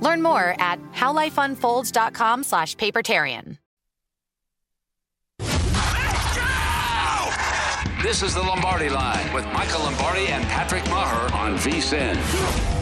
Learn more at howlifeunfolds.com slash papertarian. This is the Lombardi Line with Michael Lombardi and Patrick Maher on VSIN.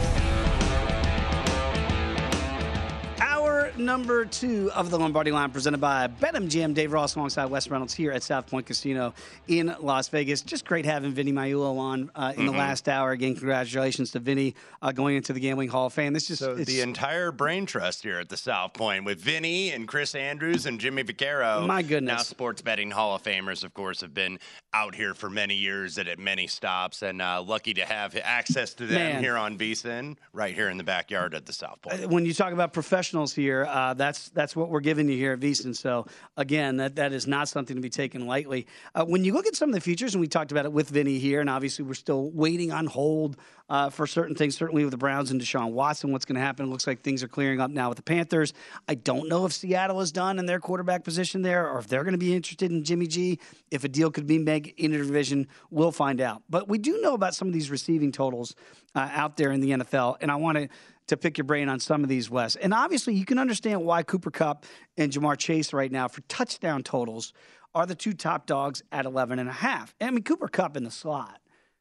Number two of the Lombardi Line presented by BetMGM. Dave Ross alongside Wes Reynolds here at South Point Casino in Las Vegas. Just great having Vinny Magliulo on uh, in Mhm. the last hour. Again, congratulations to Vinny uh, going into the Gambling Hall of Fame. This just So the entire brain trust here at the South Point with Vinny and Chris Andrews and Jimmy Vaccaro. My goodness. Now sports betting Hall of Famers, of course, have been out here for many years and at many stops, and uh, lucky to have access to them Man. here on VSIN, right here in the backyard at the South Point. Uh, when you talk about professionals here, uh, that's that's what we're giving you here at VSiN. So again, that that is not something to be taken lightly. Uh, when you look at some of the futures, and we talked about it with Vinny here, and obviously we're still waiting on hold uh, for certain things. Certainly with the Browns and Deshaun Watson, what's going to happen? It looks like things are clearing up now with the Panthers. I don't know if Seattle is done in their quarterback position there, or if they're going to be interested in Jimmy G. If a deal could be made in a division, we'll find out. But we do know about some of these receiving totals uh, out there in the NFL, and I want to to pick your brain on some of these, Wes. And obviously, you can understand why Cooper Kupp and Ja'Marr Chase right now for touchdown totals are the two top dogs at 11 and a half. I mean, Cooper Kupp in the slot,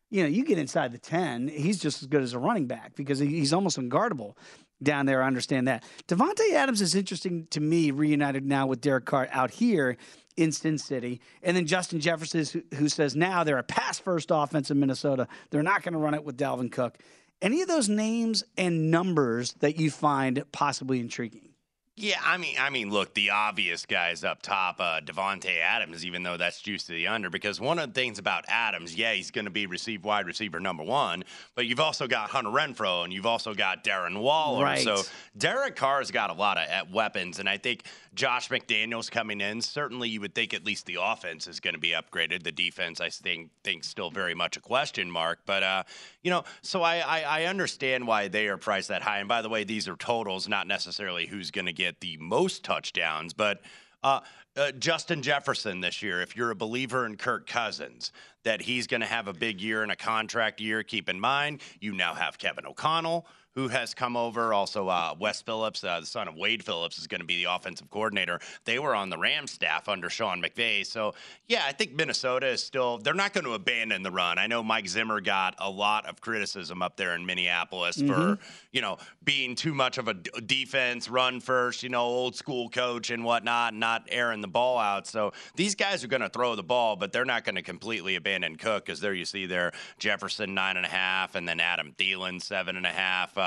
you know, you get inside the 10, he's just as good as a running back because he's almost unguardable down there. I understand that. Davante Adams is interesting to me, reunited now with Derek Carr out here in Sin City. And then Justin Jefferson, who says now they're a pass first offense in Minnesota. They're not going to run it with Dalvin Cook. Any of those names and numbers that you find possibly intriguing? Yeah, I mean, I mean, look, the obvious guys up top, uh, Davante Adams, even though that's juice to the under, because one of the things about Adams, yeah, he's going to be receive wide receiver number one, but you've also got Hunter Renfrow and you've also got Darren Waller. Right. So Derek Carr's got a lot of uh, weapons, and I think Josh McDaniels coming in, certainly you would think at least the offense is going to be upgraded. The defense, I think, think still very much a question mark, but uh, you know, so I, I I understand why they are priced that high. And by the way, these are totals, not necessarily who's going to get the most touchdowns, but. Uh, uh, Justin Jefferson this year, if you're a believer in Kirk Cousins, that he's going to have a big year and a contract year, keep in mind you now have Kevin O'Connell, who has come over. Also, uh, Wes Phillips, uh, the son of Wade Phillips, is going to be the offensive coordinator. They were on the Rams staff under Sean McVay. So, yeah, I think Minnesota is still, they're not going to abandon the run. I know Mike Zimmer got a lot of criticism up there in Minneapolis Mhm. for, you know, being too much of a d- defense, run first, you know, old school coach and whatnot, not airing the ball out. So these guys are going to throw the ball, but they're not going to completely abandon Cook because there you see there Jefferson nine and a half, and then Adam Thielen seven and a half. Uh,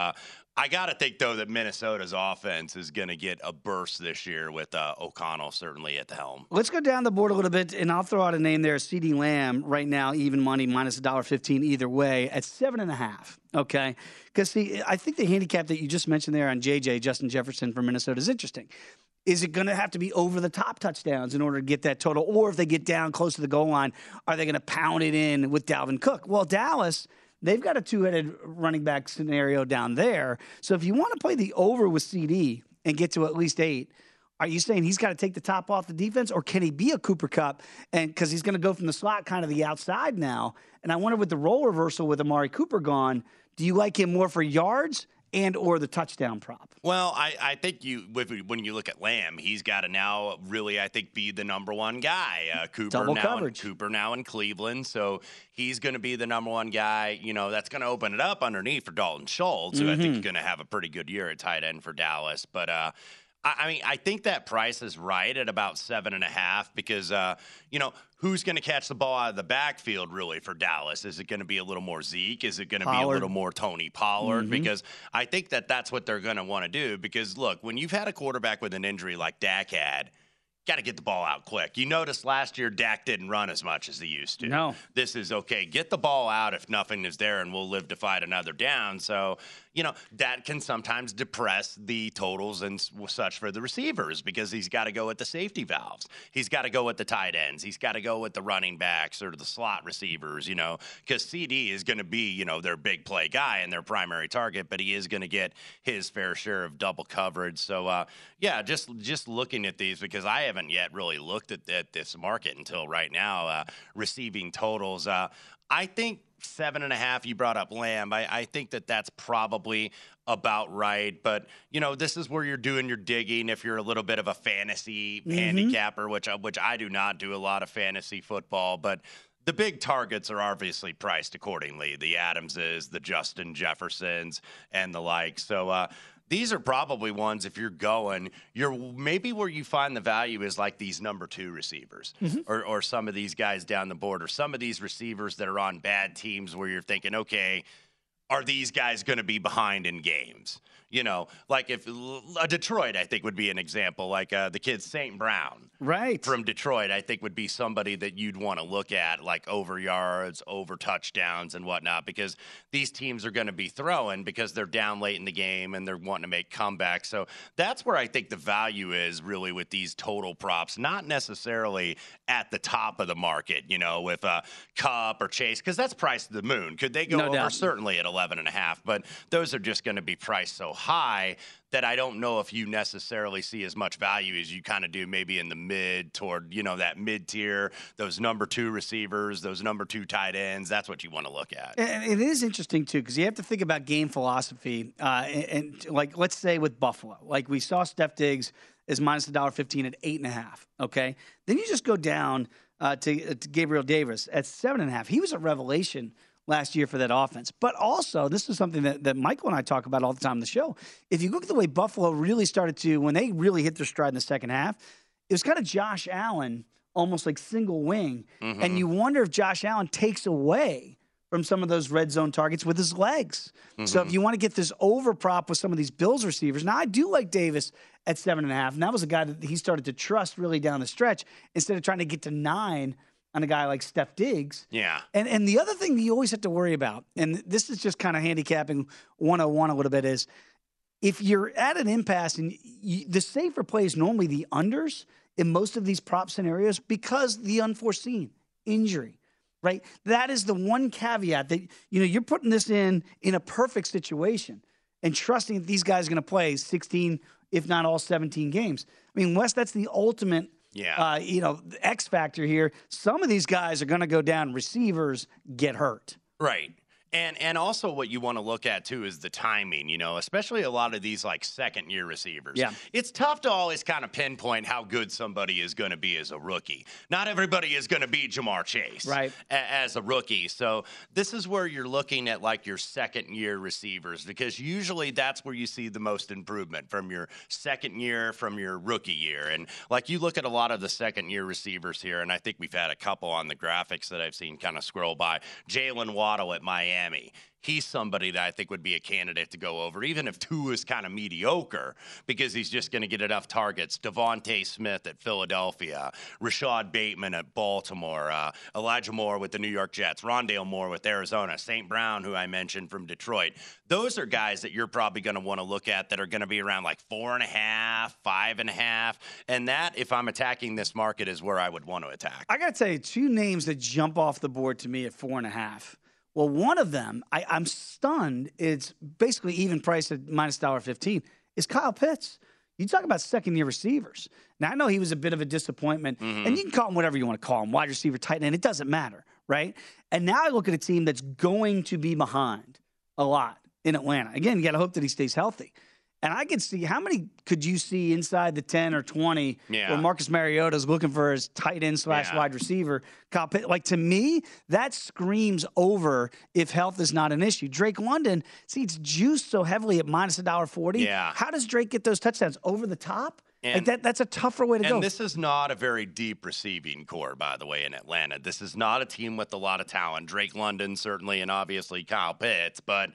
I got to think, though, that Minnesota's offense is going to get a burst this year with uh, O'Connell certainly at the helm. Let's go down the board a little bit, and I'll throw out a name there. CeeDee Lamb, right now, even money, minus $1.15 either way, at seven and a half. Okay. Because, see, I think the handicap that you just mentioned there on JJ, Justin Jefferson from Minnesota, is interesting. Is it going to have to be over the top touchdowns in order to get that total? Or if they get down close to the goal line, are they going to pound it in with Dalvin Cook? Well, Dallas They've got a two headed running back scenario down there. So if you want to play the over with CeeDee and get to at least eight, are you saying he's got to take the top off the defense, or can he be a Cooper Kupp? And because he's going to go from the slot kind of the outside now. And I wonder with the role reversal with Amari Cooper gone, do you like him more for yards and or the touchdown prop? Well, I, I think you when you look at Lamb, he's got to now really I think be the number one guy. Uh, Cooper Double now coverage. In, Cooper now in Cleveland, so he's going to be the number one guy. You know that's going to open it up underneath for Dalton Schultz, who mm-hmm. I think is going to have a pretty good year at tight end for Dallas. But uh, I, mean, I think that price is right at about seven and a half because, uh, you know, who's going to catch the ball out of the backfield really for Dallas? Is it going to be a little more Zeke? Is it going to be a little more Tony Pollard? Mm-hmm. Because I think that that's what they're going to want to do. Because look, when you've had a quarterback with an injury like Dak had, got to get the ball out quick. You noticed last year Dak didn't run as much as he used to. No. This is okay. Get the ball out if nothing is there, and we'll live to fight another down. So you know, that can sometimes depress the totals and such for the receivers because he's got to go with the safety valves. He's got to go with the tight ends. He's got to go with the running backs or the slot receivers, you know, because CeeDee is going to be, you know, their big play guy and their primary target, but he is going to get his fair share of double coverage. So, uh, yeah, just just looking at these because I haven't yet really looked at, at this market until right now, uh, receiving totals. Uh, I think seven and a half. You brought up Lamb. I, I think that that's probably about right. But you know, this is where you're doing your digging. If you're a little bit of a fantasy mm-hmm. handicapper, which which I do not do a lot of fantasy football, but the big targets are obviously priced accordingly. The Adamses, the Justin Jeffersons, and the like. So. Uh, these are probably ones if you're going, you're maybe where you find the value is like these number two receivers mm-hmm. or, or some of these guys down the board or some of these receivers that are on bad teams where you're thinking, okay, are these guys going to be behind in games? You know, like if uh, Detroit, I think would be an example. Like uh, the kid St. Brown, right from Detroit, I think would be somebody that you'd want to look at, like over yards, over touchdowns, and whatnot, because these teams are going to be throwing because they're down late in the game and they're wanting to make comebacks. So that's where I think the value is really with these total props, not necessarily at the top of the market. You know, with a uh, Kupp or Chase, because that's priced to the moon. Could they go no over? Doubt. Certainly at 11 and a half, but those are just going to be priced so high that I don't know if you necessarily see as much value as you kind of do maybe in the mid toward, you know, that mid tier, those number two receivers, those number two tight ends. That's what you want to look at. And it is interesting, too, because you have to think about game philosophy. Uh, and, and, like, let's say with Buffalo, like we saw Steph Diggs is minus $1.15 at eight and a half. Okay. Then you just go down uh, to, to Gabriel Davis at seven and a half. He was a revelation last year for that offense. But also, this is something that, that Michael and I talk about all the time on the show. If you look at the way Buffalo really started to, when they really hit their stride in the second half, it was kind of Josh Allen, almost like single wing. Mm-hmm. And you wonder if Josh Allen takes away from some of those red zone targets with his legs. Mm-hmm. So if mm-hmm. you want to get this over prop with some of these Bills receivers, now I do like Davis at seven and a half. And that was a guy that he started to trust really down the stretch instead of trying to get to nine on a guy like Steph Diggs. Yeah. And and the other thing that you always have to worry about, and this is just kind of handicapping 101 a little bit, is if you're at an impasse and you, the safer play is normally the unders in most of these prop scenarios because the unforeseen injury right that is the one caveat that you know you're putting this in in a perfect situation and trusting that these guys are going to play 16 if not all 17 games i mean wes that's the ultimate yeah. Uh, you know, X factor here. Some of these guys are going to go down. Receivers get hurt. Right. And and also what you want to look at too is the timing, you know, especially a lot of these like second year receivers. Yeah. It's tough to always kind of pinpoint how good somebody is going to be as a rookie. Not everybody is going to be Ja'Marr Chase right. A- as a rookie. So this is where you're looking at like your second year receivers because usually that's where you see the most improvement from your second year from your rookie year. And like you look at a lot of the second year receivers here and I think we've had a couple on the graphics that I've seen kind of scroll by. Jaylen Waddle at Miami Miami he's somebody that I think would be a candidate to go over, even if two is kind of mediocre, because he's just going to get enough targets. DeVonta Smith at Philadelphia, Rashod Bateman at Baltimore, uh, Elijah Moore with the New York Jets, Rondale Moore with Arizona, St. Brown, who I mentioned from Detroit. Those are guys that you're probably going to want to look at that are going to be around like four and a half, five and a half. And that, if I'm attacking this market, is where I would want to attack. I got to you, two names that jump off the board to me at four and a half. Well, one of them, I, am stunned. It's basically even priced at minus dollar fifteen. Is Kyle Pitts? You talk about second year receivers. Now I know he was a bit of a disappointment, mm-hmm. and you can call him whatever you want to call him, wide receiver, tight end. It doesn't matter, right? And now I look at a team that's going to be behind a lot in Atlanta. Again, you got to hope that he stays healthy. And I could see how many could you see inside the 10 or 20 yeah. where Marcus Mariota is looking for his tight end slash wide receiver. Kyle Pitt? Like to me, that screams over if health is not an issue. Drake London, see, it's juiced so heavily at minus a dollar forty. Yeah. How does Drake get those touchdowns over the top? And, like that, that's a tougher way to and go. And this is not a very deep receiving corps, by the way, in Atlanta. This is not a team with a lot of talent. Drake London, certainly, and obviously Kyle Pitts, but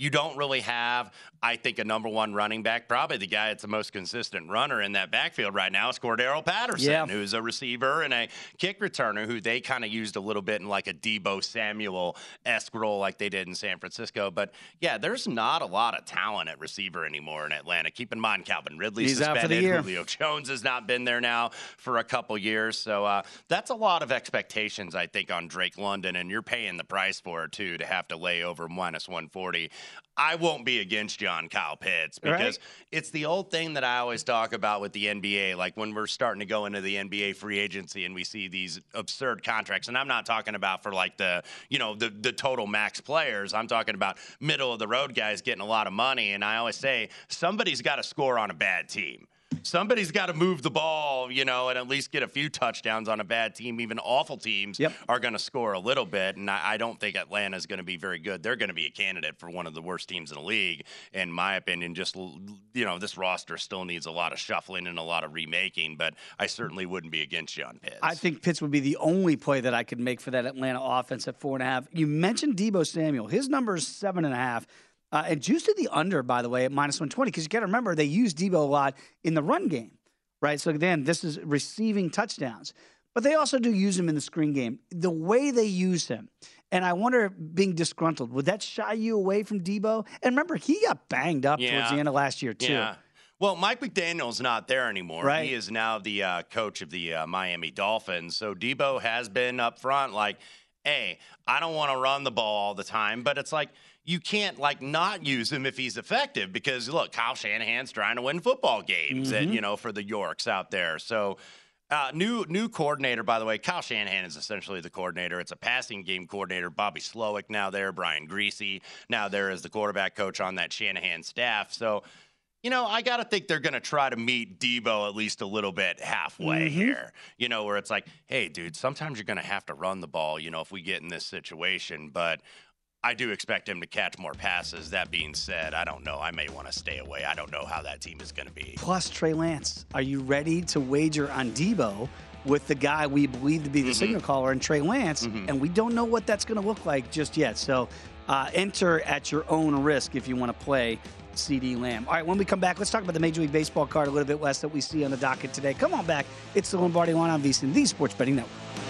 you don't really have, I think, a number one running back. Probably the guy that's the most consistent runner in that backfield right now is Cordarrelle Patterson, yeah. who's a receiver and a kick returner who they kind of used a little bit in like a Deebo Samuel esque role like they did in San Francisco. But yeah, there's not a lot of talent at receiver anymore in Atlanta. Keep in mind, Calvin Ridley He's suspended. Julio Jones has not been there now for a couple years. So uh, that's a lot of expectations, I think, on Drake London. And you're paying the price for it, too, to have to lay over minus 140. I won't be against John Kyle Pitts because right. it's the old thing that I always talk about with the NBA. Like when we're starting to go into the NBA free agency and we see these absurd contracts, and I'm not talking about for like the you know the the total max players. I'm talking about middle of the road guys getting a lot of money. And I always say somebody's got to score on a bad team somebody's got to move the ball, you know, and at least get a few touchdowns on a bad team. Even awful teams yep. are going to score a little bit. And I, I don't think Atlanta is going to be very good. They're going to be a candidate for one of the worst teams in the league, in my opinion. Just, you know, this roster still needs a lot of shuffling and a lot of remaking, but I certainly wouldn't be against John Pitts. I think Pitts would be the only play that I could make for that Atlanta offense at four and a half. You mentioned Deebo Samuel. His number is seven and a half. Uh, and juice to the under, by the way, at minus 120, because you got to remember they use Deebo a lot in the run game, right? So again, this is receiving touchdowns. But they also do use him in the screen game. The way they use him, and I wonder, being disgruntled, would that shy you away from Deebo? And remember, he got banged up yeah. towards the end of last year, too. Yeah. Well, Mike McDaniel's not there anymore. Right. He is now the uh, coach of the uh, Miami Dolphins. So Deebo has been up front like, hey, I don't want to run the ball all the time, but it's like – you can't like not use him if he's effective because look, Kyle Shanahan's trying to win football games mm-hmm. and you know for the Yorks out there. So uh, new new coordinator, by the way. Kyle Shanahan is essentially the coordinator. It's a passing game coordinator. Bobby Slowik now there. Brian Griese now there is the quarterback coach on that Shanahan staff. So, you know, I got to think they're to try to meet Deebo at least a little bit halfway mm-hmm. here. You know, where it's like, hey, dude, sometimes you're to have to run the ball. You know, if we get in this situation, but I do expect him to catch more passes. That being said, I don't know. I may want to stay away. I don't know how that team is going to be. Plus, Trey Lance, are you ready to wager on Deebo with the guy we believe to be the mm-hmm. signal caller and Trey Lance? Mm-hmm. And we don't know what that's going to look like just yet. So uh, enter at your own risk if you want to play CeeDee Lamb. All right, when we come back, let's talk about the Major League Baseball card a little bit less that we see on the docket today. Come on back. It's the Lombardi line on VSiN, the Sports Betting Network.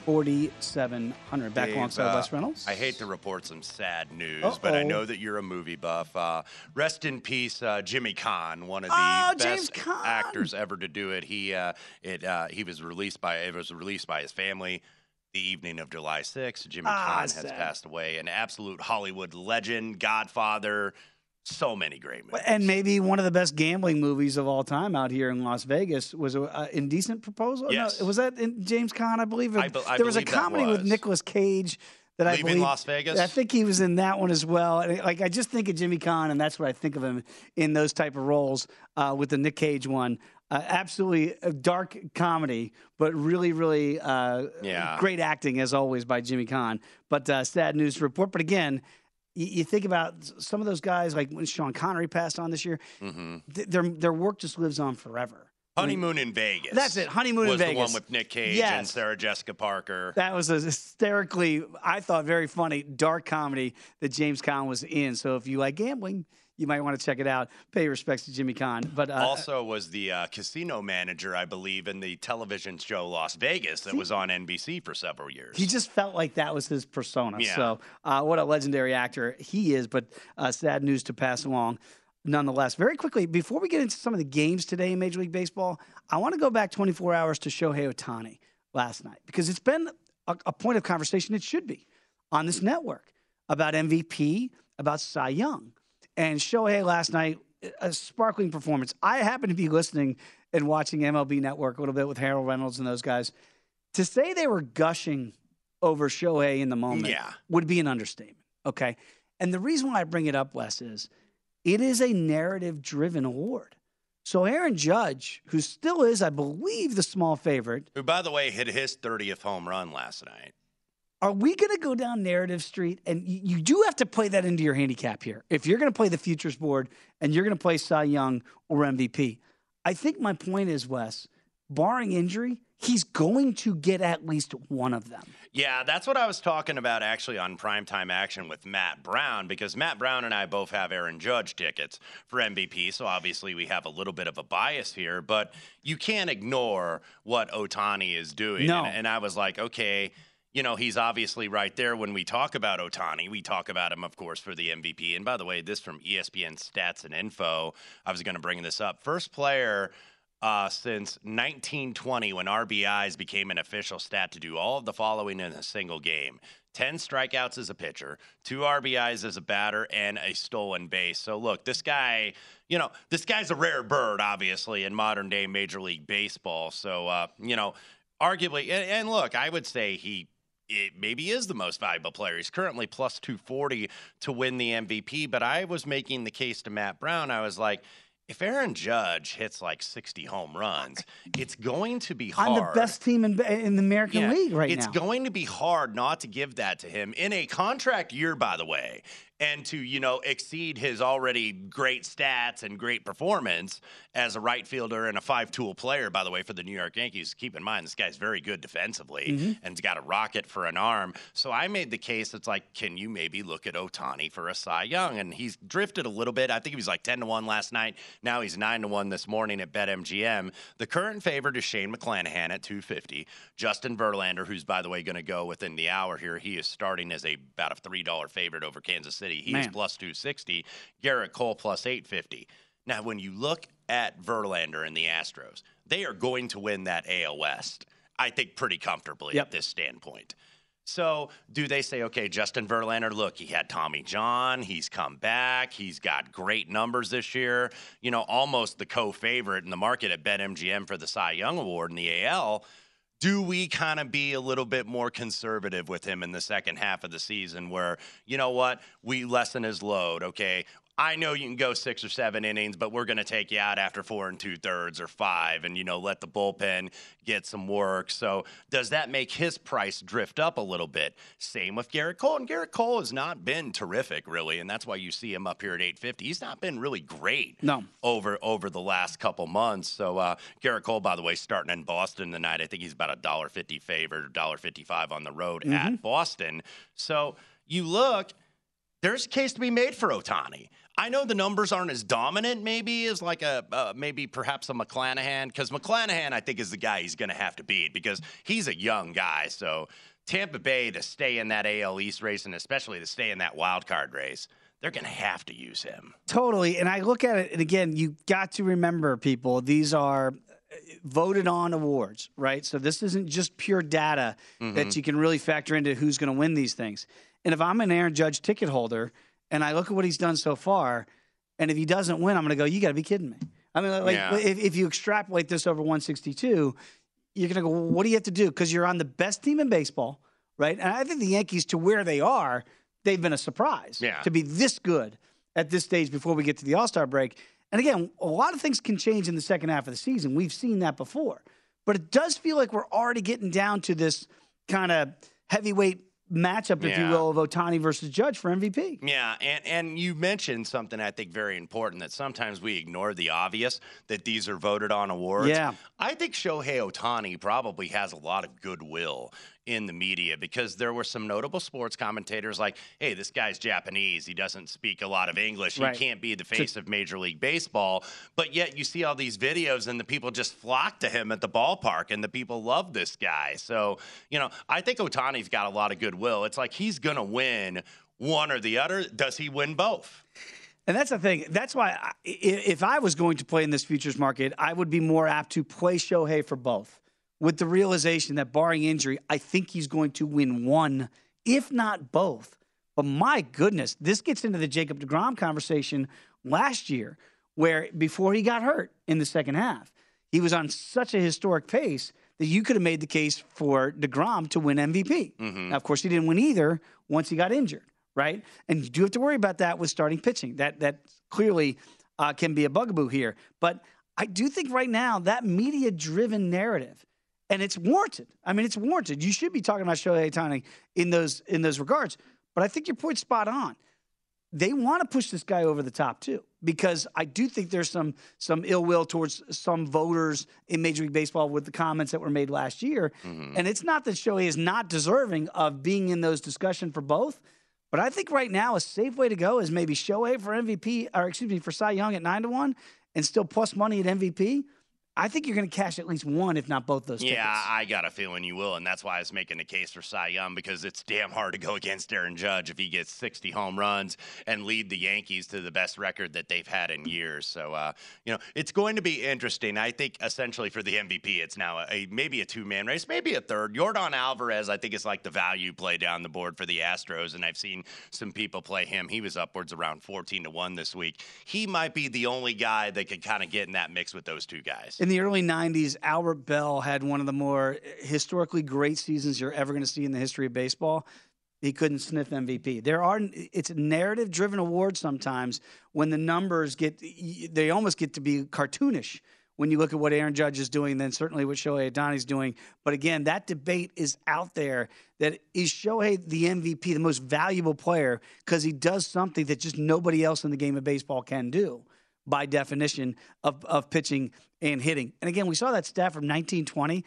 4700. Back Dave, alongside uh, Wes Reynolds. I hate to report some sad news, but I know that you're a movie buff. Uh, rest in peace, uh, Jimmy Caan, one of the Oh, best actors ever to do it. He uh, it uh, he was released by it was released by his family. The evening of July 6th, Jimmy Ah, Caan has passed away. An absolute Hollywood legend, Godfather, so many great movies. And maybe one of the best gambling movies of all time out here in Las Vegas was a uh, Indecent Proposal. No, Yes. was that in James Caan? I believe. I be- I there was a comedy with was. Nicolas Cage that I Leaving believe. Las Vegas? I think he was in that one as well. And like I just think of Jimmy Caan, and that's what I think of him in those type of roles uh, with the Nick Cage one. Uh, absolutely a dark comedy, but really, really uh, Yeah. great acting as always by Jimmy Caan. But uh, sad news to report. But again, you, you think about some of those guys, like when Sean Connery passed on this year, hmm th- their their work just lives on forever. Honeymoon in Vegas. That's it, Honeymoon in was the one with Nick Cage and Sarah Jessica Parker. That was a hysterically, I thought, very funny dark comedy that James Caan was in. So if you like gambling, you might want to check it out. Pay respects to Jimmy Caan. But uh, also was the uh, casino manager, I believe, in the television show Las Vegas that was on NBC for several years. He just felt like that was his persona. Yeah. So, uh, what a legendary actor he is. But uh, sad news to pass along, nonetheless. Very quickly, before we get into some of the games today in Major League Baseball, I want to go back 24 hours to Shohei Ohtani last night because it's been a, a point of conversation. It should be on this network about MVP, about Cy Young, and Shohei last night. A sparkling performance. I happen to be listening and watching MLB Network a little bit with Harold Reynolds and those guys to say they were gushing over Shohei in the moment Yeah. would be an understatement. Okay. And the reason why I bring it up, Wes, is it is a narrative driven award. So Aaron Judge, who still is, I believe, the small favorite, Who, by the way, hit his 30th home run last night. Are we going to go down narrative street? And you, you do have to play that into your handicap here. If you're going to play the futures board and you're going to play Cy Young or MVP, I think my point is, Wes, barring injury, he's going to get at least one of them. Yeah, that's what I was talking about actually on primetime action with Matt Brown because Matt Brown and I both have Aaron Judge tickets for MVP. So obviously we have a little bit of a bias here, but you can't ignore what Ohtani is doing. No. And, and I was like, okay. You know, he's obviously right there when we talk about Ohtani. We talk about him, of course, for the MVP. And by the way, this from ESPN Stats and Info. I was going to bring this up. First player uh, since 1920 when RBIs became an official stat to do all of the following in a single game 10 strikeouts as a pitcher, two RBIs as a batter, and a stolen base. So, look, this guy, you know, this guy's a rare bird, obviously, in modern day Major League Baseball. So, uh, you know, arguably, and, and look, I would say he. It maybe is the most valuable player. He's currently plus 240 to win the MVP. But I was making the case to Matt Brown. I was like, if Aaron Judge hits like 60 home runs, it's going to be hard. I'm the best team in, in the American Yeah, League right it's now. going to be hard not to give that to him in a contract year, by the way, and to, you know, exceed his already great stats and great performance as a right fielder and a five tool player, by the way, for the New York Yankees. Keep in mind, this guy's very good defensively Mm-hmm. and he's got a rocket for an arm. So I made the case it's like, can you maybe look at Ohtani for a Cy Young? And he's drifted a little bit. I think he was like 10 to 1 last night. Now he's 9 to 1 this morning at BetMGM. The current favorite is Shane McClanahan at 250. Justin Verlander, who's by the way going to go within the hour here, he is starting as a about a $3 favorite over Kansas City. He is Man. plus 260. Gerrit Cole plus 850. Now, when you look at Verlander and the Astros, they are going to win that AL West, I think, pretty comfortably Yep. at this standpoint. So, do they say, okay, Justin Verlander, look, he had Tommy John, he's come back, he's got great numbers this year, you know, almost the co favorite in the market at BetMGM for the Cy Young Award in the AL. Do we kind of be a little bit more conservative with him in the second half of the season where, you know what, we lessen his load, okay? I know you can go six or seven innings, but we're going to take you out after four and two thirds or five and, you know, let the bullpen get some work. So, does that make his price drift up a little bit? Same with Gerrit Cole. And Gerrit Cole has not been terrific, really. And that's why you see him up here at 850. He's not been really great No. over over the last couple months. So uh, Gerrit Cole, by the way, starting in Boston tonight. I think he's about a dollar fifty favorite, dollar fifty five on the road Mm-hmm. at Boston. So you look. there's a case to be made for Ohtani. I know the numbers aren't as dominant, maybe as like a uh, maybe perhaps a McClanahan, because McClanahan I think is the guy he's going to have to beat because he's a young guy. So Tampa Bay to stay in that AL East race and especially to stay in that wild card race, they're going to have to use him. Totally. And I look at it, and again, you got to remember, people, these are uh, voted on awards, right? So this isn't just pure data Mm-hmm. that you can really factor into who's going to win these things. And if I'm an Aaron Judge ticket holder and I look at what he's done so far, and if he doesn't win, I'm going to go, you got to be kidding me. I mean, like, Yeah. if, if you extrapolate this over 162, you're going to go, well, what do you have to do? Because you're on the best team in baseball, right? And I think the Yankees, to where they are, they've been a surprise Yeah. to be this good at this stage before we get to the All Star break. And again, a lot of things can change in the second half of the season. We've seen that before. But it does feel like we're already getting down to this kind of heavyweight matchup, if you will, of Ohtani versus Judge for MVP. Yeah, and, and you mentioned something I think very important that sometimes we ignore the obvious that these are voted on awards. Yeah. I think Shohei Ohtani probably has a lot of goodwill in the media because there were some notable sports commentators like, hey, this guy's Japanese. He doesn't speak a lot of English. Right. He can't be the face of Major League Baseball. But yet you see all these videos and the people just flock to him at the ballpark and the people love this guy. So, you know, I think Ohtani's got a lot of goodwill. It's like he's going to win one or the other. Does he win both? And that's the thing. That's why I, i- if I was going to play in this futures market, I would be more apt to play Shohei for both with the realization that barring injury, I think he's going to win one, if not both. But my goodness, this gets into the Jacob DeGrom conversation last year, where before he got hurt in the second half, he was on such a historic pace that you could have made the case for DeGrom to win MVP. Now, of course, he didn't win either once he got injured, right? And you do have to worry about that with starting pitching. That that clearly uh, can be a bugaboo here. But I do think right now that media-driven narrative, and it's warranted. I mean, it's warranted. You should be talking about Shohei Ohtani in those in those regards. But I think your point's spot on they want to push this guy over the top too because I do think there's some some ill will towards some voters in Major League Baseball with the comments that were made last year. Mm-hmm. And it's not that Shohei is not deserving of being in those discussion for both, but I think right now a safe way to go is maybe Shohei for MVP or excuse me for Cy Young at nine to one and still plus money at MVP. I think you're going to cash at least one, if not both those. Yeah, tickets. I got a feeling you will, and that's why I was making the case for Cy Young because it's damn hard to go against Aaron Judge if he gets 60 home runs and lead the Yankees to the best record that they've had in years. So, uh, you know, it's going to be interesting. I think essentially for the MVP, it's now a, a maybe a two-man race, maybe a third. Yordan Alvarez, I think, is like the value play down the board for the Astros, and I've seen some people play him. He was upwards around 14 to one this week. He might be the only guy that could kind of get in that mix with those two guys. In the early 90s, Albert Belle had one of the more historically great seasons you're ever going to see in the history of baseball. He couldn't sniff MVP. There are it's a narrative driven award sometimes when the numbers get they almost get to be cartoonish when you look at what Aaron Judge is doing, then certainly what Shohei Ohtani's doing. But again, that debate is out there that is Shohei the MVP, the most valuable player, because he does something that just nobody else in the game of baseball can do by definition of, of pitching and hitting. And again, we saw that stat from 1920.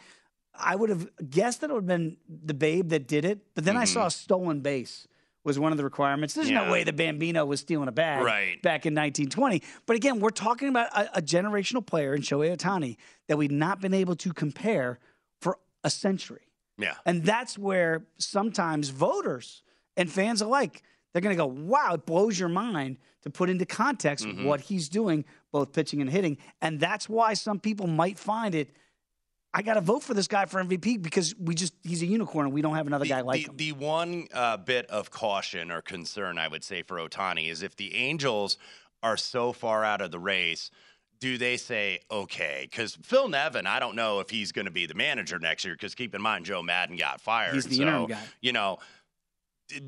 I would have guessed that it would have been the Babe that did it, but then I saw a stolen base was one of the requirements. There's no way the Bambino was stealing a bag Right. back in 1920. But again, we're talking about a, a generational player in Shohei Ohtani that we've not been able to compare for a century. Yeah. And that's where sometimes voters and fans alike, they're going to go, wow, it blows your mind to put into context Mhm. what he's doing, both pitching and hitting. And that's why some people might find it. I got to vote for this guy for MVP because we just, he's a unicorn and we don't have another guy like the, him. the one uh, bit of caution or concern I would say for Ohtani is if the Angels are so far out of the race, do they say okay? Because Phil Nevin, I don't know if he's going to be the manager next year. Because keep in mind, Joe Maddon got fired. He's the so, interim guy. You know.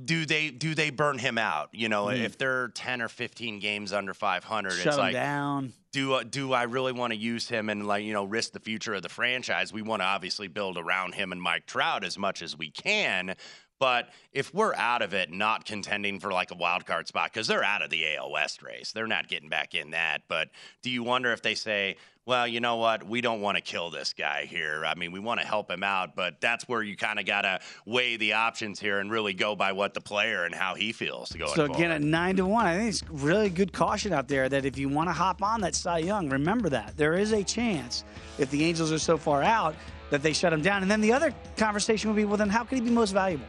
Do they do they burn him out? You know, Mm. if they're ten or fifteen games under five hundred, it's like down. do uh, do I really want to use him and like you know risk the future of the franchise? We want to obviously build around him and Mike Trout as much as we can, But if we're out of it, not contending for like a wild card spot, because they're out of the AL West race, they're not getting back in that. But do you wonder if they say, well, you know what? We don't want to kill this guy here. I mean, we want to help him out, but that's where you kind of got to weigh the options here and really go by what the player and how he feels going So again, forward. at nine to one, I think it's really good caution out there that if you want to hop on that Cy Young, remember that there is a chance if the Angels are so far out that they shut him down. And then the other conversation would be, well, then how can he be most valuable?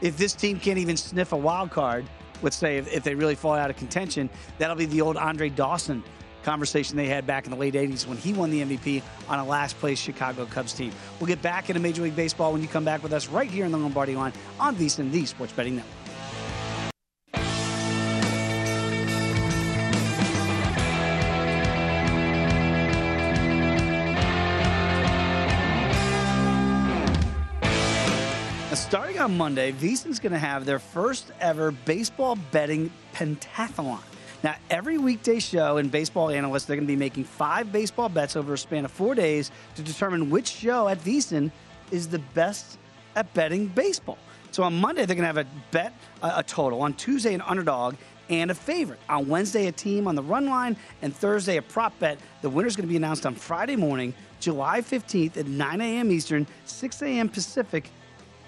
If this team can't even sniff a wild card, let's say if, if they really fall out of contention, that'll be the old Andre Dawson conversation they had back in the late 80s when he won the MVP on a last place Chicago Cubs team. We'll get back into Major League Baseball when you come back with us right here in the Lombardi line on VSiN, the Sports Betting Network. On Monday, VSiN's going to have their first ever baseball betting pentathlon. Now, every weekday show and baseball analysts, they're going to be making five baseball bets over a span of four days to determine which show at VSiN is the best at betting baseball. So on Monday, they're going to have a bet, a total. On Tuesday, an underdog and a favorite. On Wednesday, a team on the run line. And Thursday, a prop bet. The winner's going to be announced on Friday morning, July 15th at 9 a.m. Eastern, 6 a.m. Pacific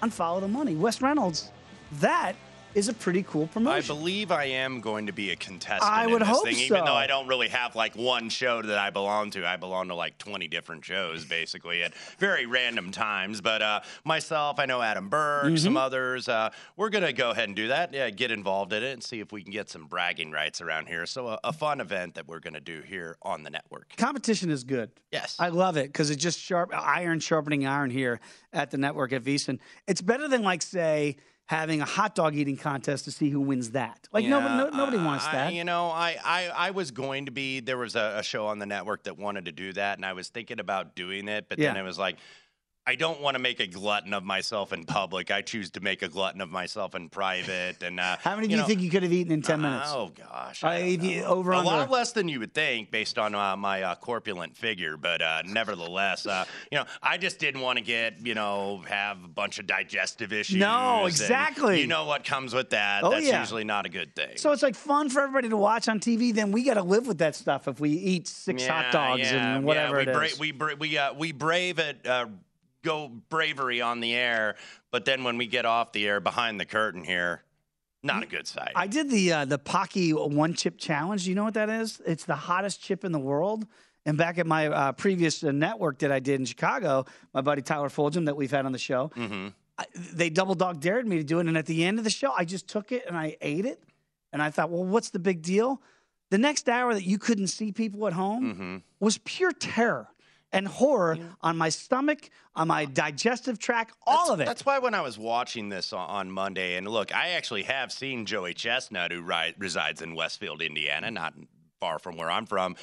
on Follow the Money. Wes Reynolds, that is a pretty cool promotion. I believe I am going to be a contestant I would this hope thing, even though I don't really have like one show that I belong to. I belong to like 20 different shows, basically, at very random times. But uh, myself, I know Adam Burke, some Mhm. others. Uh, we're going to go ahead and do that. Yeah, get involved in it and see if we can get some bragging rights around here. So, a, a fun event that we're going to do here on the network. Competition is good. Yes. I love it because it's just sharp iron sharpening iron here at the network at VSiN. It's better than like say having a hot dog eating contest to see who wins that. Like nobody, Yeah, no, nobody uh, wants I- that. You know, I, I, I was going to be. There was a, a show on the network that wanted to do that, and I was thinking about doing it, but then it was like. I don't want to make a glutton of myself in public. I choose to make a glutton of myself in private. And uh, How many do you know, think you could have eaten in ten minutes? Oh gosh, Uh, I you- over a under. lot less than you would think based on uh, my uh, corpulent figure, but uh, nevertheless, uh, you know, I just didn't want to get you know have a bunch of digestive issues. No, exactly. You know what comes with that? Oh, That's yeah. usually not a good thing. So it's like fun for everybody to watch on TV. Then we got to live with that stuff if we eat six hot dogs yeah, and whatever yeah, we it bra- is. we bra- we uh, we brave it. Go bravery on the air, but then when we get off the air behind the curtain here, not a good sight. I did the uh, the Paqui one chip challenge. Do you know what that is? It's the hottest chip in the world. And back at my uh, previous uh, network that I did in Chicago, my buddy Tyler Fulghum that we've had on the show, mm-hmm. I, they double dog dared me to do it. And at the end of the show, I just took it and I ate it. And I thought, well, what's the big deal? The next hour that you couldn't see people at home Mm-hmm. was pure terror and horror on my stomach, on my digestive tract, all of it. That's why when I was watching this on, on Monday, and look, I actually have seen Joey Chestnut, who ri- resides in Westfield, Indiana, not far from where I'm from.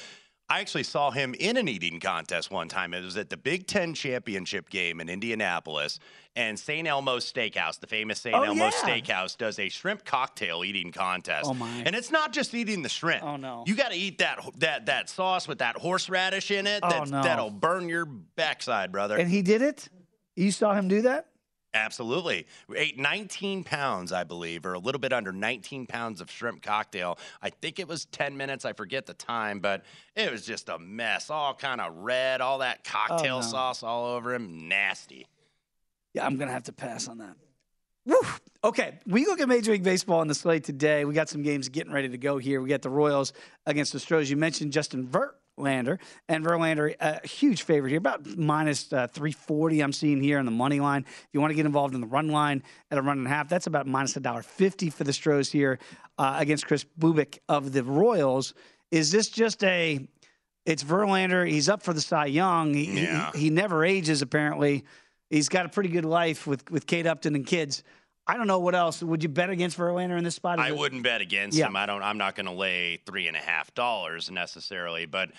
I actually saw him in an eating contest one time. It was at the Big Ten championship game in Indianapolis, and St. Elmo's Steakhouse, the famous St. Oh, Elmo's yeah. Steakhouse, does a shrimp cocktail eating contest. Oh, my. And it's not just eating the shrimp. Oh, no. You got to eat that that that sauce with that horseradish in it. Oh, That, no. That'll burn your backside, brother. and he did it. You saw him do that? Absolutely. We ate 19 pounds, I believe, or a little bit under 19 pounds of shrimp cocktail. I think it was 10 minutes. I forget the time, but it was just a mess. All kind of red, all that oh, cocktail Oh, no. sauce all over him. Nasty. Yeah, I'm gonna have to pass on that. Woo. Okay, we look at Major League Baseball on the slate today. We got some games getting ready to go here. We got the Royals against the Stros. You mentioned Justin Verlander, and Verlander, a huge favorite here, about minus uh, 340. I'm seeing here on the money line. If you want to get involved in the run line at a run and a half, that's about minus a dollar fifty for the Stros here uh, against Kris Bubic of the Royals. Is this just a? It's Verlander. He's up for the Cy Young. He, he- Yeah. he never ages apparently. He's got a pretty good life with with Kate Upton and kids. I don't know what else. Would you bet against Verlander in this spot? Is I it- wouldn't bet against Yeah. him. I don't. I'm not going to lay three and a half dollars necessarily, but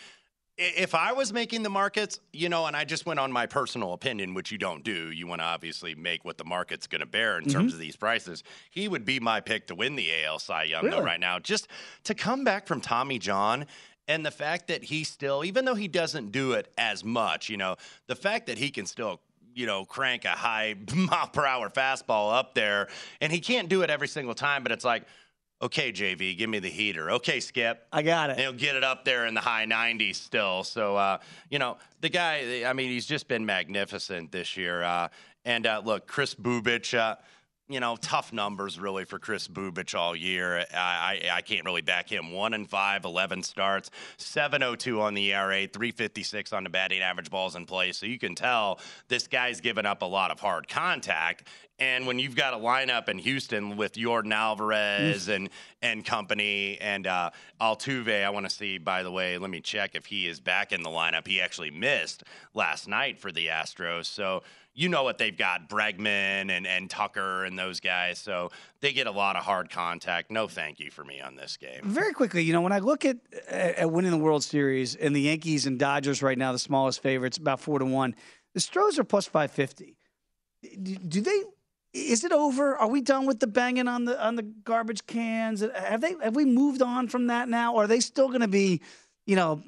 if I was making the markets, you know, and I just went on my personal opinion, which you don't do, you want to obviously make what the market's going to bear in Mm-hmm. terms of these prices. He would be my pick to win the AL Cy Young though right now. Just to come back from Tommy John. And the fact that he still, even though he doesn't do it as much, you know, the fact that he can still you know, crank a high mile per hour fastball up there. And he can't do it every single time, but it's like, okay, JV, give me the heater. Okay, Skip. I got it. And he'll get it up there in the high 90s still. So, uh, you know, the guy, I mean, he's just been magnificent this year. Uh, and uh, look, Kris Bubic, uh, you know, tough numbers really for Kris Bubic all year. I, I, I can't really back him. One and five, 11 starts, 702 on the ERA, 356 on the batting average balls in play. So you can tell this guy's given up a lot of hard contact. And when you've got a lineup in Houston with Yordan Alvarez and and company and uh, Altuve, I want to see. By the way, let me check if he is back in the lineup. He actually missed last night for the Astros, so you know what they've got Bregman and, and Tucker and those guys. So they get a lot of hard contact. No thank you for me on this game. Very quickly, you know, when I look at at winning the World Series and the Yankees and Dodgers right now, the smallest favorites, about four to one. The Stros are plus five fifty. Do, do they? Is it over? Are we done with the banging on the on the garbage cans? Have they? Have we moved on from that now? Or are they still going to be, you know,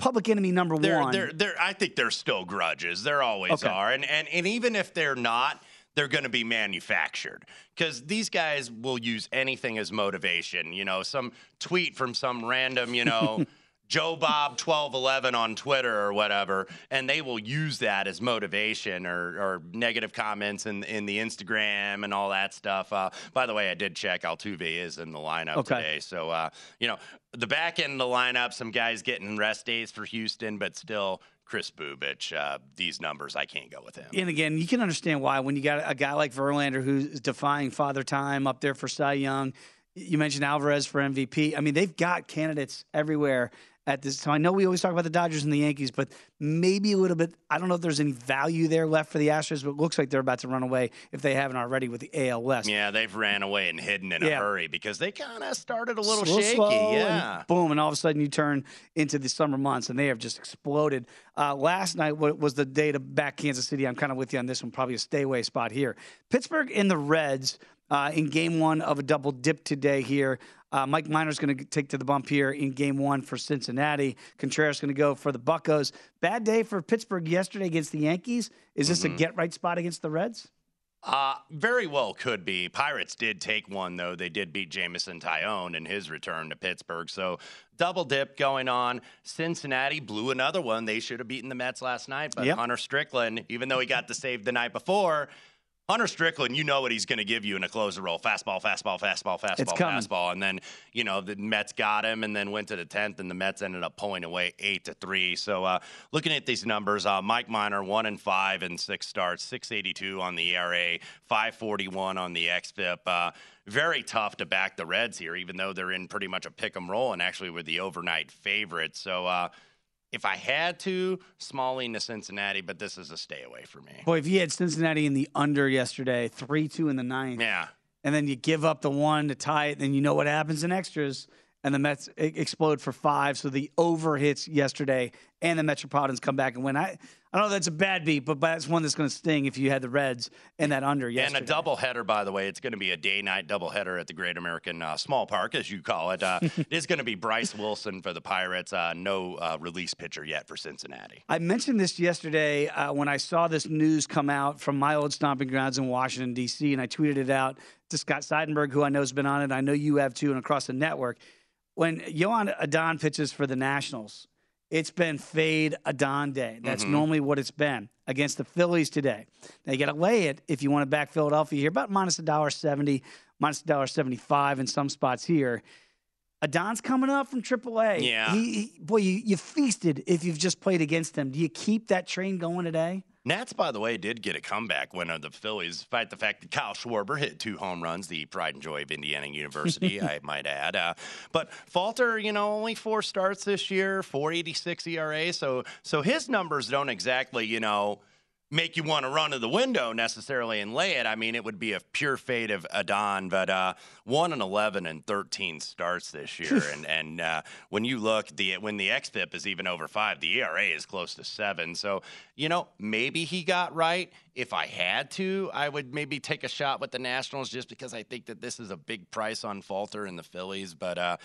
public enemy number They're, one? they're, they're, I think there's still grudges. There always Okay. are. And, and, and even if they're not, they're going to be manufactured because these guys will use anything as motivation. You know, some tweet from some random, you know, Joe Bob 1211 on Twitter or whatever, and they will use that as motivation or, or negative comments in, in the Instagram and all that stuff. Uh, by the way, I did check Altuve is in the lineup Okay. today. So, uh, you know, the back end of the lineup, some guys getting rest days for Houston, but still Kris Bubic. Uh, these numbers, I can't go with him. And again, you can understand why when you got a guy like Verlander who's defying father time up there for Cy Young. You mentioned Alvarez for MVP. I mean, they've got candidates everywhere at this time. I know we always talk about the Dodgers and the Yankees, but maybe a little bit. I don't know if there's any value there left for the Astros, but it looks like they're about to run away if they haven't already with the AL West. Yeah, they've ran away and hidden in Yeah. a hurry because they kind of started a little Slow, shaky. slow, and yeah. boom, and all of a sudden you turn into the summer months, and they have just exploded. Uh, last night was the day to back Kansas City. I'm kind of with you on this one, probably a stay away spot here. Pittsburgh and the Reds uh, in game one of a double dip today here. Uh, Mike Minor's going to take to the bump here in game one for Cincinnati. Contreras going to go for the Buccos. Bad day for Pittsburgh yesterday against the Yankees. Is this Mhm. a get right spot against the Reds? Uh, very well could be. Pirates did take one, though. They did beat Jameson Taillon in his return to Pittsburgh. So double dip going on. Cincinnati blew another one. They should have beaten the Mets last night, but Yep. Hunter Strickland, even though he got the save the night before, Hunter Strickland, you know what he's going to give you in a closer role: fastball, fastball, fastball, fastball, fastball, and then you know the Mets got him, and then went to the tenth, and the Mets ended up pulling away eight to three. So uh, looking at these numbers, uh, Mike Minor one and five and six starts, six eighty two on the ERA, five forty one on the xFIP. Uh, very tough to back the Reds here, even though they're in pretty much a pick 'em roll, and actually were the overnight favorite. So. If I had to, Smalling to Cincinnati, but this is a stay away for me. Boy, if you had Cincinnati in the under yesterday, 3 2 in the ninth. Yeah. and then you give up the one to tie it, then you know what happens in extras. And the Mets explode for five. So the over hits yesterday, and the Metropolitans come back and win. I, I don't know that's a bad beat, but that's one that's going to sting if you had the Reds and that under yesterday. And a double header, by the way. It's going to be a day night double header at the Great American uh, Small Park, as you call it. Uh, it is going to be Bryce Wilson for the Pirates. Uh, no uh, release pitcher yet for Cincinnati. I mentioned this yesterday uh, when I saw this news come out from my old stomping grounds in Washington, D.C., and I tweeted it out to Scott Seidenberg, who I know has been on it. I know you have too, and across the network. When Joan Adon pitches for the Nationals, it's been fade Adon day. That's Mhm. normally what it's been against the Phillies today. Now you got to lay it if you want to back Philadelphia here, about minus a dollar seventy, minus a dollar seventy-five in some spots here. Adon's coming up from AAA. Yeah. He, he- boy, you, you feasted if you've just played against him. Do you keep that train going today? Nats, by the way, did get a comeback win of the Phillies, despite the fact that Kyle Schwarber hit two home runs, the pride and joy of Indiana University, I might add. Uh, but Falter, you know, only four starts this year, 486 ERA. So, so his numbers don't exactly, you know, make you want to run to the window necessarily and lay it. I mean, it would be a pure fate of Adon, but uh, one and eleven and thirteen starts this year, and and uh, when you look the when the xFIP is even over five, the ERA is close to seven. So you know maybe he got right. If I had to, I would maybe take a shot with the Nationals just because I think that this is a big price on Falter and the Phillies, but. Uh,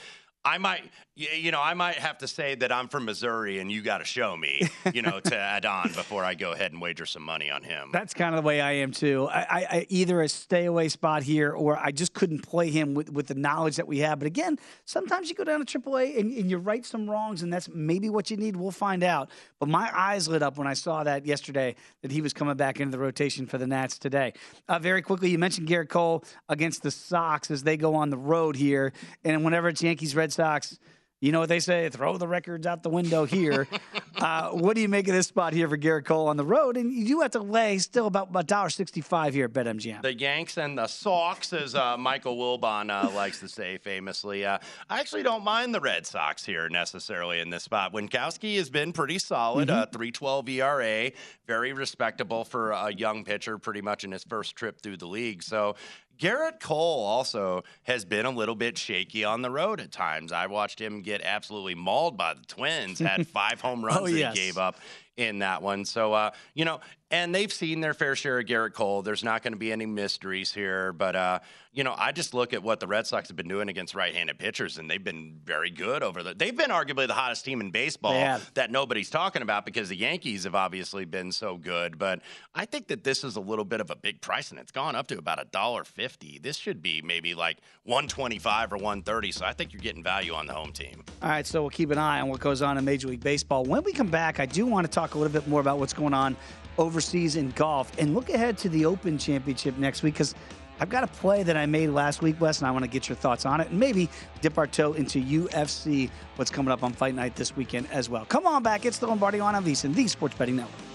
I might, you know, I might have to say that I'm from Missouri and you got to show me, you know, to add on before I go ahead and wager some money on him. That's kind of the way I am too. I, I, I either a stay away spot here or I just couldn't play him with, with the knowledge that we have. But again, sometimes you go down to AAA and, and you right some wrongs, and that's maybe what you need. We'll find out. But my eyes lit up when I saw that yesterday that he was coming back into the rotation for the Nats today. Uh, very quickly, you mentioned Gerrit Cole against the Sox as they go on the road here, and whenever it's Yankees Red Sox. You know what they say? Throw the records out the window here. uh, what do you make of this spot here for Gerrit Cole on the road? And you do have to lay still about a dollar sixty-five here at BetMGM. The Yanks and the Sox, as uh, Michael Wilbon uh, likes to say famously. Uh, I actually don't mind the Red Sox here necessarily in this spot. Winckowski has been pretty solid, Mm-hmm. uh, 312 ERA, very respectable for a young pitcher, pretty much in his first trip through the league. So Gerrit Cole also has been a little bit shaky on the road at times. I watched him get absolutely mauled by the Twins, had five home oh, runs Oh, that yes. he gave up in that one. So, uh, you know, and they've seen their fair share of Gerrit Cole. There's not going to be any mysteries here. But, uh, you know, I just look at what the Red Sox have been doing against right handed pitchers, and they've been very good over the. They've been arguably the hottest team in baseball that nobody's talking about because the Yankees have obviously been so good. But I think that this is a little bit of a big price, and it's gone up to about a dollar fifty. This should be maybe like one twenty five or one thirty. So I think you're getting value on the home team. All right, so we'll keep an eye on what goes on in Major League Baseball. When we come back, I do want to talk a little bit more about what's going on overseas in golf and look ahead to the Open Championship next week because I've got a play that I made last week, Wes, and I want to get your thoughts on it and maybe dip our toe into UFC, what's coming up on Fight Night this weekend as well. Come on back. It's the Lombardi on VSiN, the Sports Betting Network.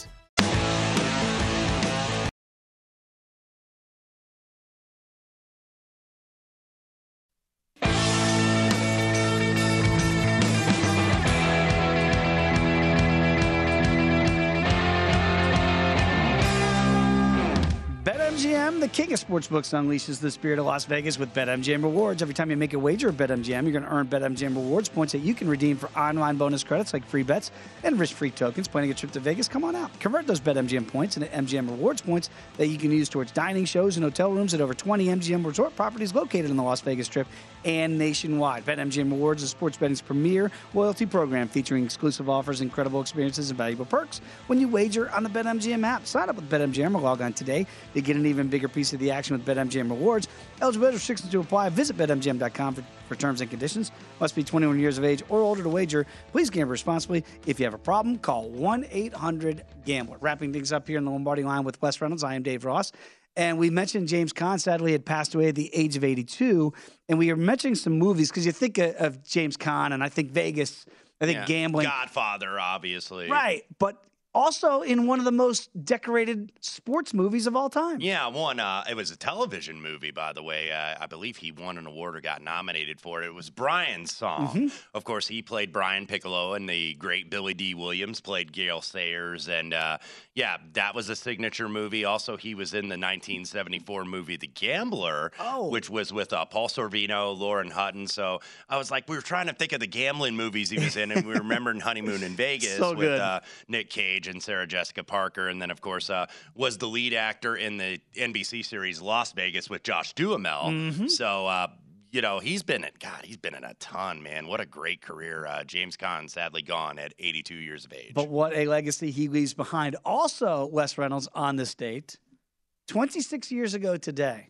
BetMGM, the king of sportsbooks, unleashes the spirit of Las Vegas with BetMGM rewards. Every time you make a wager at BetMGM, you're going to earn BetMGM rewards points that you can redeem for online bonus credits like free bets and risk-free tokens. Planning a trip to Vegas? Come on out. Convert those BetMGM points into MGM rewards points that you can use towards dining, shows, and hotel rooms at over 20 MGM resort properties located in the Las Vegas Strip and nationwide. BetMGM Rewards is sports betting's premier loyalty program featuring exclusive offers, incredible experiences, and valuable perks when you wager on the BetMGM app. Sign up with BetMGM or log on today to get an even bigger piece of the action with BetMGM Rewards. Eligibility restrictions to apply. Visit BetMGM.com for, for terms and conditions. Must be 21 years of age or older to wager. Please gamble responsibly. If you have a problem, call 1 800 Gambler. Wrapping things up here in the Lombardi line with Wes Reynolds, I am Dave Ross. And we mentioned James Caan sadly had passed away at the age of 82. And we are mentioning some movies because you think of, of James Caan and I think Vegas, I think Yeah. gambling. Godfather, obviously. Right. But also in one of the most decorated sports movies of all time. Yeah, one. Uh, it was a television movie, by the way. Uh, I believe he won an award or got nominated for it. It was Brian's song. Mhm. Of course, he played Brian Piccolo, and the great Billy Dee Williams played Gale Sayers. And uh, yeah, that was a signature movie. Also, he was in the 1974 movie The Gambler, Oh. which was with uh, Paul Sorvino, Lauren Hutton. So I was like, we were trying to think of the gambling movies he was in, and we remembered Honeymoon in Vegas So with uh, Nick Cage and Sarah Jessica Parker, and then of course uh, was the lead actor in the NBC series Las Vegas with Josh Duhamel. Mhm. So uh, you know he's been in God, he's been in a ton, man. What a great career. Uh, James Caan sadly gone at 82 years of age. But what a legacy he leaves behind. Also, Wes Reynolds on this date, 26 years ago today,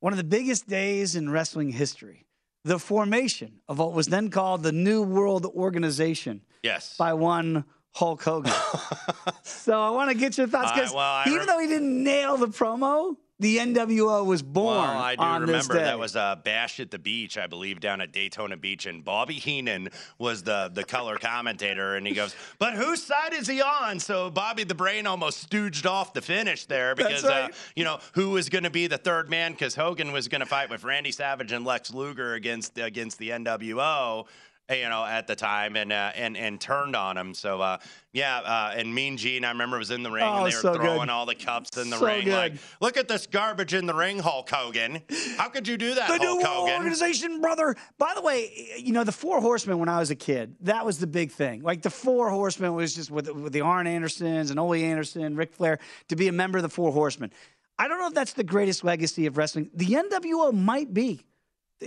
one of the biggest days in wrestling history, the formation of what was then called the New World Organization Yes. by one Hulk Hogan. so I want to get your thoughts I- because well, even rem- though he didn't nail the promo, the NWO was born Well, I do on this remember day. that was uh, Bash at the Beach, I believe, down at Daytona Beach, and Bobby Heenan was the the color commentator, and he goes, "But whose side is he on?" So Bobby the Brain almost stooged off the finish there because right. uh, you know who was going to be the third man because Hogan was going to fight with Randy Savage and Lex Luger against against the NWO. You know, at the time, and uh, and and turned on him. So uh, yeah, uh, and Mean Gene, I remember was in the ring Oh, and they were so throwing good. all the cups in the So ring. Like, good. look at this garbage in the ring, Hulk Hogan. How could you do that, The Hulk new Hogan? organization, brother. By the way, you know the Four Horsemen. When I was a kid, that was the big thing. Like the Four Horsemen was just with with the Arn Andersons and Ole Anderson, Ric Flair, to be a member of the Four Horsemen. I don't know if that's the greatest legacy of wrestling. The NWO might be.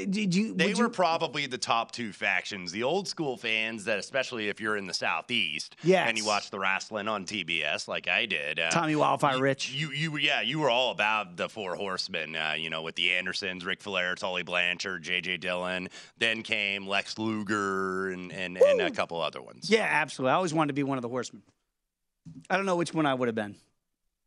Did you? They were you- probably the top two factions. The old school fans that, especially if you're in the southeast, Yes. and you watch the wrestling on TBS like I did. Uh, Tommy Wildfire Rich. You, you, were- yeah, you were all about the Four Horsemen. Uh, you know, with the Andersons, Ric Flair, Tully Blanchard, J.J. Dillon. Then came Lex Luger and and, and a couple other ones. Yeah, absolutely. I always wanted to be one of the Horsemen. I don't know which one I would have been.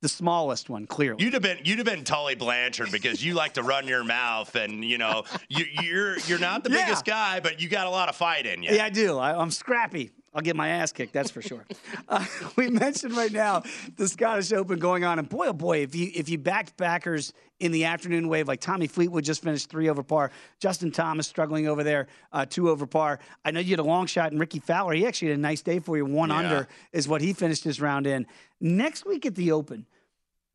The smallest one, clearly. You'd have been you'd have been Tully Blanchard because you like to run your mouth and you know you, you're you're not the Yeah. biggest guy, but you got a lot of fight in you. Yeah, I do. I, I'm scrappy. I'll get my ass kicked, that's for sure. uh, we mentioned right now the Scottish Open going on, and boy, oh boy, if you if you backed backers in the afternoon wave, like Tommy Fleetwood just finished three over par, Justin Thomas struggling over there, uh, two over par. I know you had a long shot, and Rickie Fowler, he actually had a nice day for you. One Yeah. under is what he finished his round in. Next week at the Open.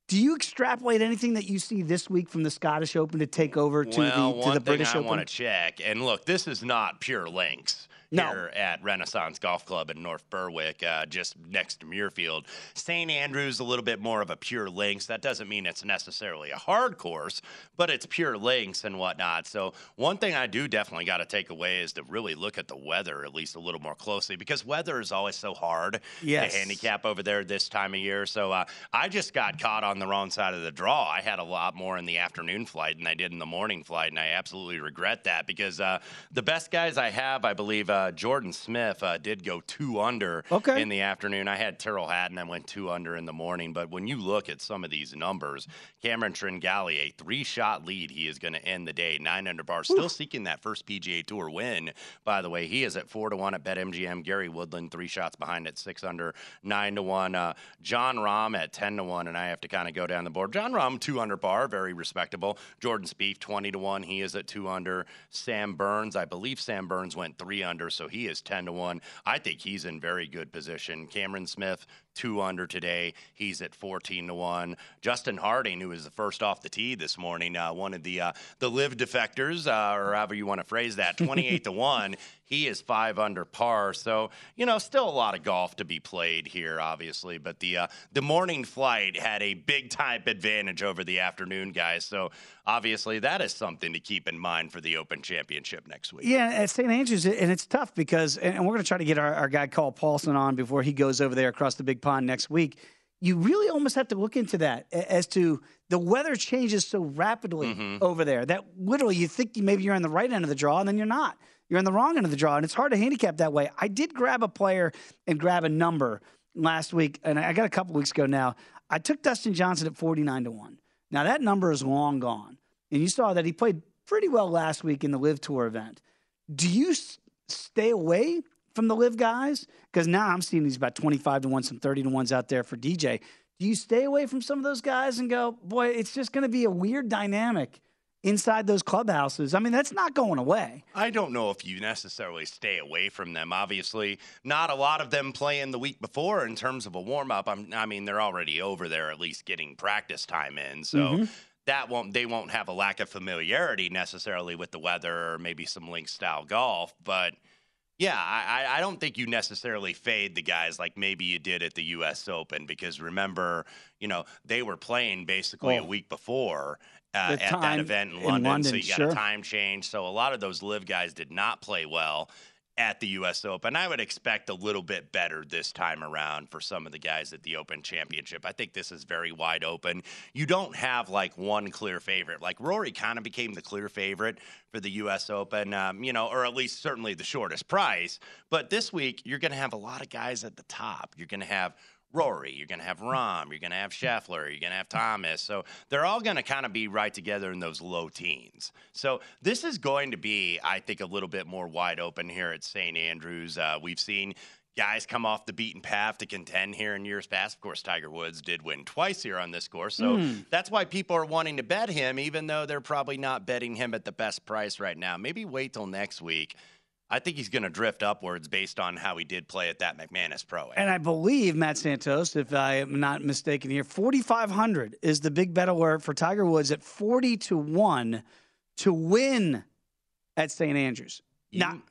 Do you extrapolate anything that you see this week from the Scottish Open to take over to well, the to one the thing British I Open? want to check, and look, this is not pure links No. here at Renaissance Golf Club in North Berwick, uh, just next to Muirfield. St. Andrews a little bit more of a pure links. That doesn't mean it's necessarily a hard course, but it's pure links and whatnot. So one thing I do definitely got to take away is to really look at the weather at least a little more closely because weather is always so hard Yes. to handicap over there this time of year. So uh, I just got caught on the wrong side of the draw. I had a lot more in the afternoon flight than I did in the morning flight, and I absolutely regret that because uh, the best guys I have, I believe, uh, Jordan Smith uh, did go two under Okay. in the afternoon. I had Tyrrell Hatton, I went two under in the morning. But when you look at some of these numbers, Cameron Tringale, a three shot lead, he is going to end the day nine under bar, still seeking that first PGA Tour win. By the way, he is at four to one at BetMGM. Gary Woodland three shots behind at six under, nine to one. Uh, Jon Rahm at ten to one, and I have to kind of go down the board. Jon Rahm two under par, very respectable. Jordan Spieth twenty to one, he is at two under. Sam Burns, I believe Sam Burns went three under, so he is ten to one. I think he's in very good position. Cameron Smith two under today. He's at 14 to 1. Justin Harding, who was the first off the tee this morning, uh, one of the uh, the LIV defectors, uh, or however you want to phrase that, 28 to 1. He is five under par. So, you know, still a lot of golf to be played here, obviously. But the uh, the morning flight had a big time advantage over the afternoon guys. So obviously that is something to keep in mind for the Open Championship next week. Yeah, at St. Andrews, and it's tough because, and we're going to try to get our, our guy Carl Paulson on before he goes over there across the big pond next week. You really almost have to look into that as to the weather changes so rapidly Mm-hmm. over there that literally you think maybe you're on the right end of the draw and then you're not. You're on the wrong end of the draw, and it's hard to handicap that way. I did grab a player and grab a number last week, and I got a couple weeks ago now. I took Dustin Johnson at 49 to 1. Now, that number is long gone. And you saw that he played pretty well last week in the LIV Tour event. Do you s- stay away from the LIV guys? Because now I'm seeing these about 25 to 1, some 30 to 1s out there for DJ. Do you stay away from some of those guys and go, boy, it's just going to be a weird dynamic inside those clubhouses? I mean, that's not going away. I don't know if you necessarily stay away from them. Obviously, not a lot of them playing the week before in terms of a warm up. I mean, they're already over there, at least getting practice time in. So Mhm. that won't they won't have a lack of familiarity necessarily with the weather or maybe some link style golf, but. Yeah, I, I- don't think you necessarily fade the guys like maybe you did at the U.S. Open because remember, you know, they were playing basically a Oh. week before uh, at that event in in London, so you got sure. a time change. So a lot of those LIV guys did not play well at the U.S. Open. I would expect a little bit better this time around for some of the guys at the Open Championship. I think this is very wide open. You don't have like one clear favorite. Like Rory kind of became the clear favorite for the U.S. Open, um, you know, or at least certainly the shortest price. But this week, you're going to have a lot of guys at the top. You're going to have Rory, you're going to have Rahm, you're going to have Scheffler, you're going to have Thomas. So they're all going to kind of be right together in those low teens. So this is going to be, I think, a little bit more wide open here at St. Andrews. Uh, we've seen guys come off the beaten path to contend here in years past. Of course, Tiger Woods did win twice here on this course. So Mm. that's why people are wanting to bet him, even though they're probably not betting him at the best price right now. Maybe wait till next week. I think he's going to drift upwards based on how he did play at that McManus Pro. And I believe Matt Santos, if I am not mistaken here, 4,500 is the big bet alert for Tiger Woods at 40 to 1 to win at St. Andrews. You, now,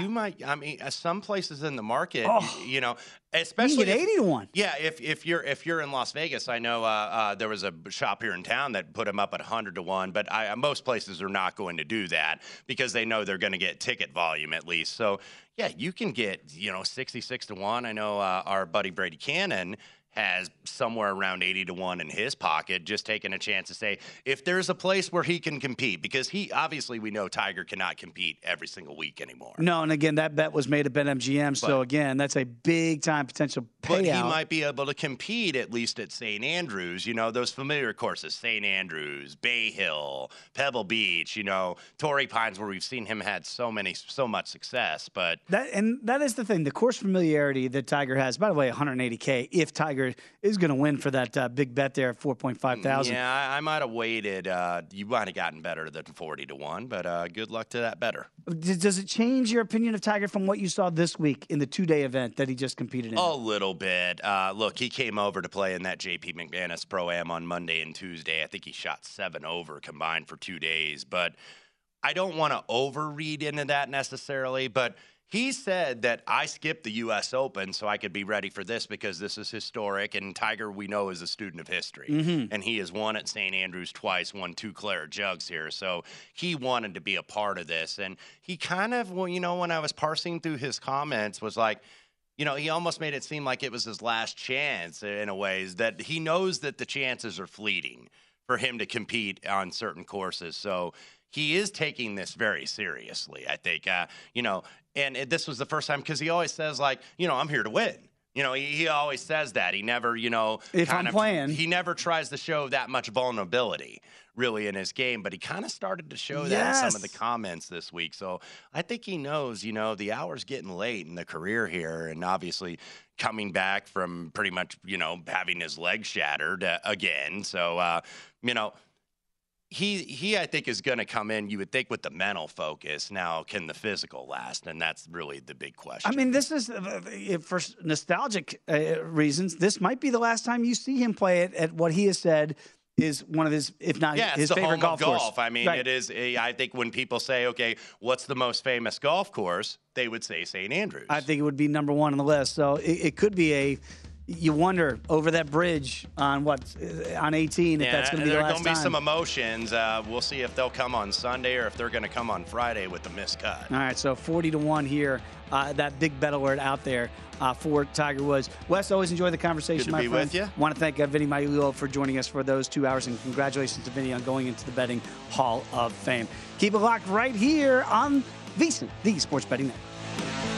you might. I mean, uh, some places in the market, Oh. you, you know, especially get if- 80 to 1. Yeah, if if you're if you're in Las Vegas, I know uh, uh, there was a shop here in town that put them up at 100 to one, but I, most places are not going to do that because they know they're going to get ticket volume at least. So yeah, you can get you know 66 to one. I know uh, our buddy Brady Kannon has somewhere around 80 to 1 in his pocket just taking a chance to say if there's a place where he can compete because he obviously we know Tiger cannot compete every single week anymore. No, and again, that bet was made at BetMGM. So again, that's a big time potential payout. But he might be able to compete at least at St. Andrews, you know, those familiar courses, St. Andrews, Bay Hill, Pebble Beach, you know, Torrey Pines, where we've seen him had so many, so much success. But That and that is the thing. The course familiarity that Tiger has. By the way, 180k. If Tiger is going to win for that uh, big bet there at 4.5 thousand. yeah, I, I might have waited. Uh, you might have gotten better than 40 to 1, but uh, good luck to that better. D- Does it change your opinion of Tiger from what you saw this week in the two day event that he just competed in? A little bit. Uh, look, he came over to play in that JP McManus Pro Am on Monday and Tuesday. I think he shot seven over combined for two days. But I don't want to overread into that necessarily. But he said that I skipped the U.S. Open so I could be ready for this because this is historic. And Tiger, we know, is a student of history. Mhm. And he has won at St. Andrews twice, won two Claret Jugs here. So he wanted to be a part of this. And he kind of, well, you know, when I was parsing through his comments, was like, you know, he almost made it seem like it was his last chance in a way, is that he knows that the chances are fleeting for him to compete on certain courses. So he is taking this very seriously, I think. Uh, you know, and it, this was the first time because he always says, like, you know, I'm here to win. You know, he, he always says that. He never, you know, If kind I'm of- playing. he never tries to show that much vulnerability really in his game, but he kind of started to show that in some of the comments this week. So I think he knows, you know, the hour's getting late in the career here, and obviously coming back from pretty much, you know, having his leg shattered uh, again. So, uh, you know, he he I think is going to come in. You would think with the mental focus. Now, can the physical last? And that's really the big question. I mean, this is uh, for nostalgic uh, reasons. This might be the last time you see him play it at what he has said is one of his, if not yeah, his favorite golf golf. course. I mean, Right. it is. eh, I think when people say, "Okay, what's the most famous golf course?" they would say St. Andrews. I think it would be number one on the list. So it, it could be a. You wonder over that bridge on what on 18 if that's going to be the there last going to be some emotions. Uh, we'll see if they'll come on Sunday or if they're going to come on Friday with the miscut. All right, so 40 to 1 here. Uh, that big bet alert out there uh, for Tiger Woods. Wes, always enjoy the conversation, Good to my be friend. with ya. Want to thank uh, Vinny Magliulo for joining us for those two hours, and congratulations to Vinny on going into the Betting Hall of Fame. Keep it locked right here on VSiN, the Sports Betting Network.